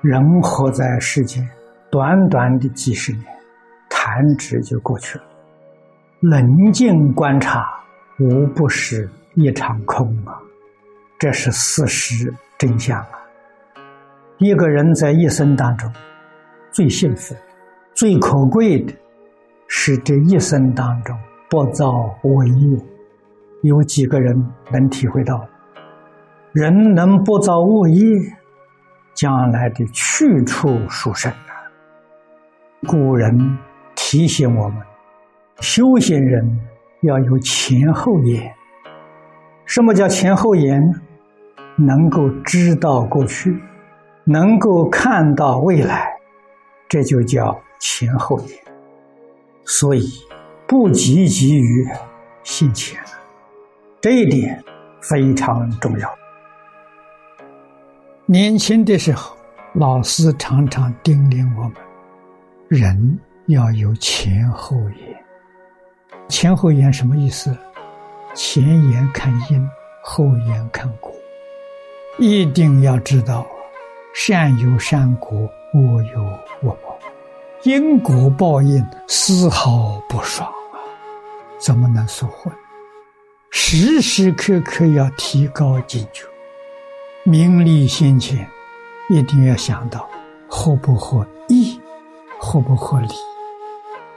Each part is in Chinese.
人活在世间，短短的几十年，弹指就过去了。冷静观察，无不是一场空啊！这是事实真相啊！一个人在一生当中，最幸福、最可贵的，是这一生当中不造恶业。有几个人能体会到？人能不造恶业，将来的去处殊胜啊！古人提醒我们。修行人要有前后眼。什么叫前后眼？能够知道过去，能够看到未来，这就叫前后眼。所以不急急于现前，这一点非常重要。年轻的时候，老师常常叮咛我们：人要有前后眼。前后眼什么意思？前眼看因，后眼看果。一定要知道，善有善果，恶有恶报，因果报应丝毫不爽啊！怎么能说混？时时刻刻要提高警觉，名利心前，一定要想到合不合义，合不合理，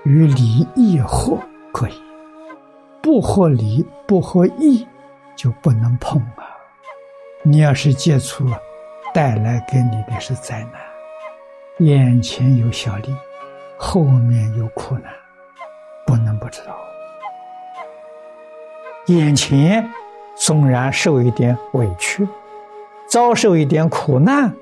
与理义合。可以，不合理、不合意，就不能碰啊！你要是接触了，带来给你的是灾难。眼前有小利，后面有苦难，不能不知道。眼前纵然受一点委屈，遭受一点苦难，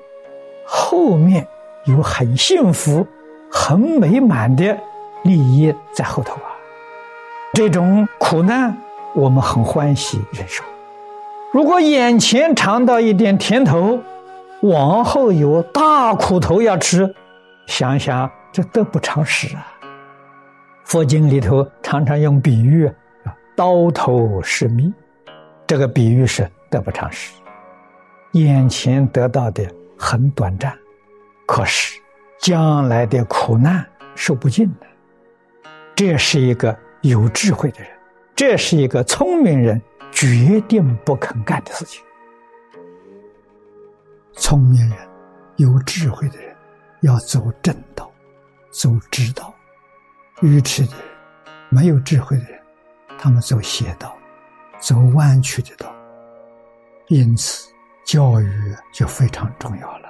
后面有很幸福、很美满的利益在后头啊！这种苦难，我们很欢喜忍受。如果眼前尝到一点甜头，往后有大苦头要吃，想想这得不偿失啊！佛经里头常常用比喻，刀头是蜜，这个比喻是得不偿失。眼前得到的很短暂，可是将来的苦难受不尽的，这是一个。有智慧的人，这是一个聪明人决定不肯干的事情。聪明人、有智慧的人要走正道，走直道；愚痴的人、没有智慧的人，他们走邪道，走弯曲的道。因此，教育就非常重要了。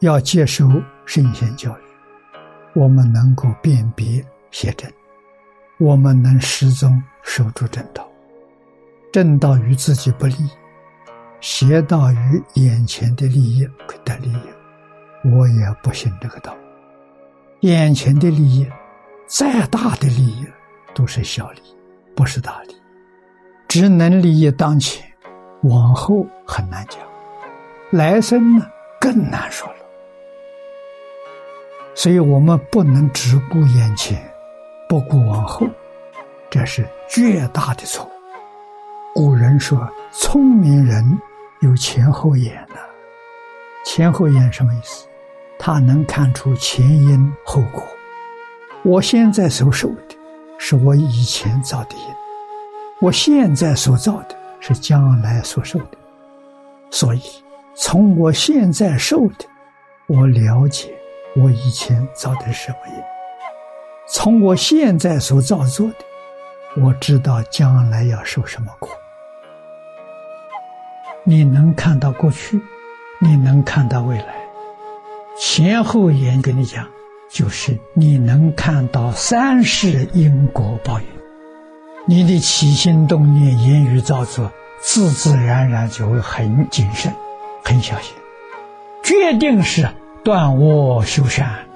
要接受圣贤教育，我们能够辨别邪正。我们能始终守住正道，正道与自己不利，邪道与眼前的利益得利益，我也不信这个道。眼前的利益，再大的利益都是小利，不是大利，只能利益当前，往后很难讲，来生呢更难说了。所以我们不能只顾眼前。不顾往后，这是绝大的错误。古人说：“聪明人有前后眼的。”前后眼什么意思？他能看出前因后果。我现在所受的，是我以前造的因；我现在所造的，是将来所受的。所以，从我现在受的，我了解我以前造的什么业。从我现在所造作的，我知道将来要受什么苦。你能看到过去，你能看到未来，前后眼跟你讲，就是你能看到三世因果报应，你的起心动念、言语造作，自自然然就会很谨慎、很小心，决定是断恶修善，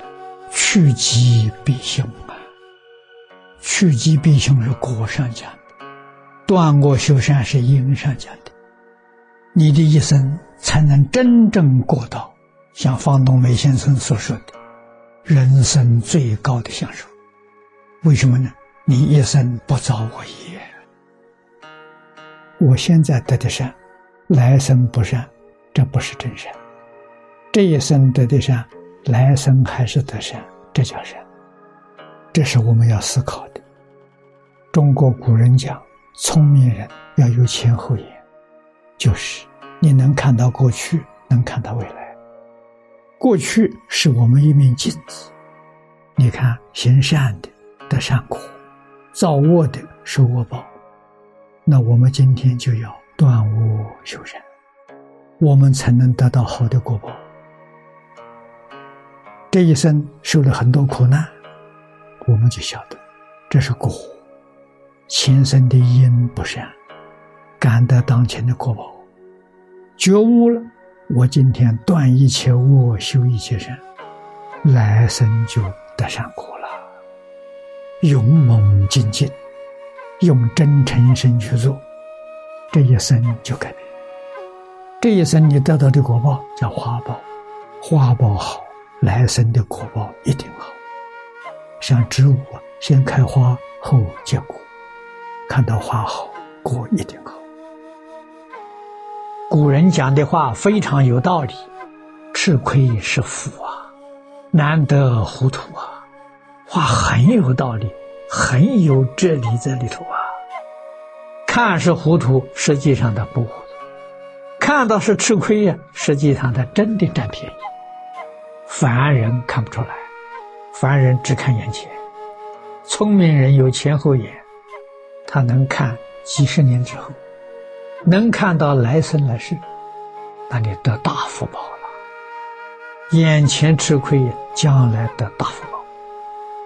趋吉避凶啊。趋吉避凶是果上讲的，断恶修善是因上讲的。你的一生才能真正过到像方东梅先生所说的人生最高的享受。为什么呢？你一生不造恶业。我现在得的善，来生不善，这不是真善。这一生得的善，来生还是得善，这叫善。这是我们要思考的。中国古人讲，聪明人要有前后眼，就是你能看到过去，能看到未来。过去是我们一面镜子，你看行善的得善果，造恶的受恶报。那我们今天就要断恶修善，我们才能得到好的果报。这一生受了很多苦难，我们就晓得这是果，前生的因不善，感得当前的果报。觉悟了，我今天断一切恶，修一切善，来生就得善果了。勇猛精进。用真诚心去做，这一生就改变。这一生你得到的果报叫花报，花报好，来生的果报一定好。像植物啊，先开花后结果，看到花好，果一定好。古人讲的话非常有道理，吃亏是福啊，难得糊涂啊，话很有道理。很有哲理在里头啊！看是糊涂，实际上他不糊涂；看到是吃亏呀，实际上他真的占便宜。凡人看不出来，凡人只看眼前。聪明人有前后眼，他能看几十年之后，能看到来生来世，那你得大福报了。眼前吃亏，将来得大福报；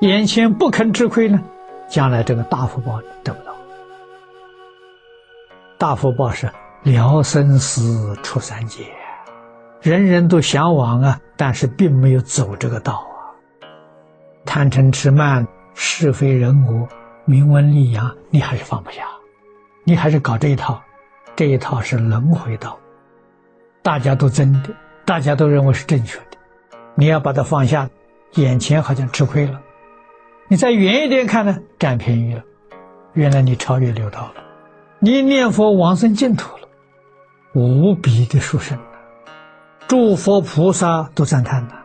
眼前不肯吃亏呢？将来这个大福报得不到，大福报是了生死出三界，人人都向往啊，但是并没有走这个道啊。贪嗔痴慢是非人我名闻利养，你还是放不下，你还是搞这一套，这一套是轮回道，大家都真的，大家都认为是正确的，你要把它放下，眼前好像吃亏了。你再远一点看呢，占便宜了。原来你超越六道了，你念佛往生净土了，无比的殊胜。诸佛菩萨都赞叹了，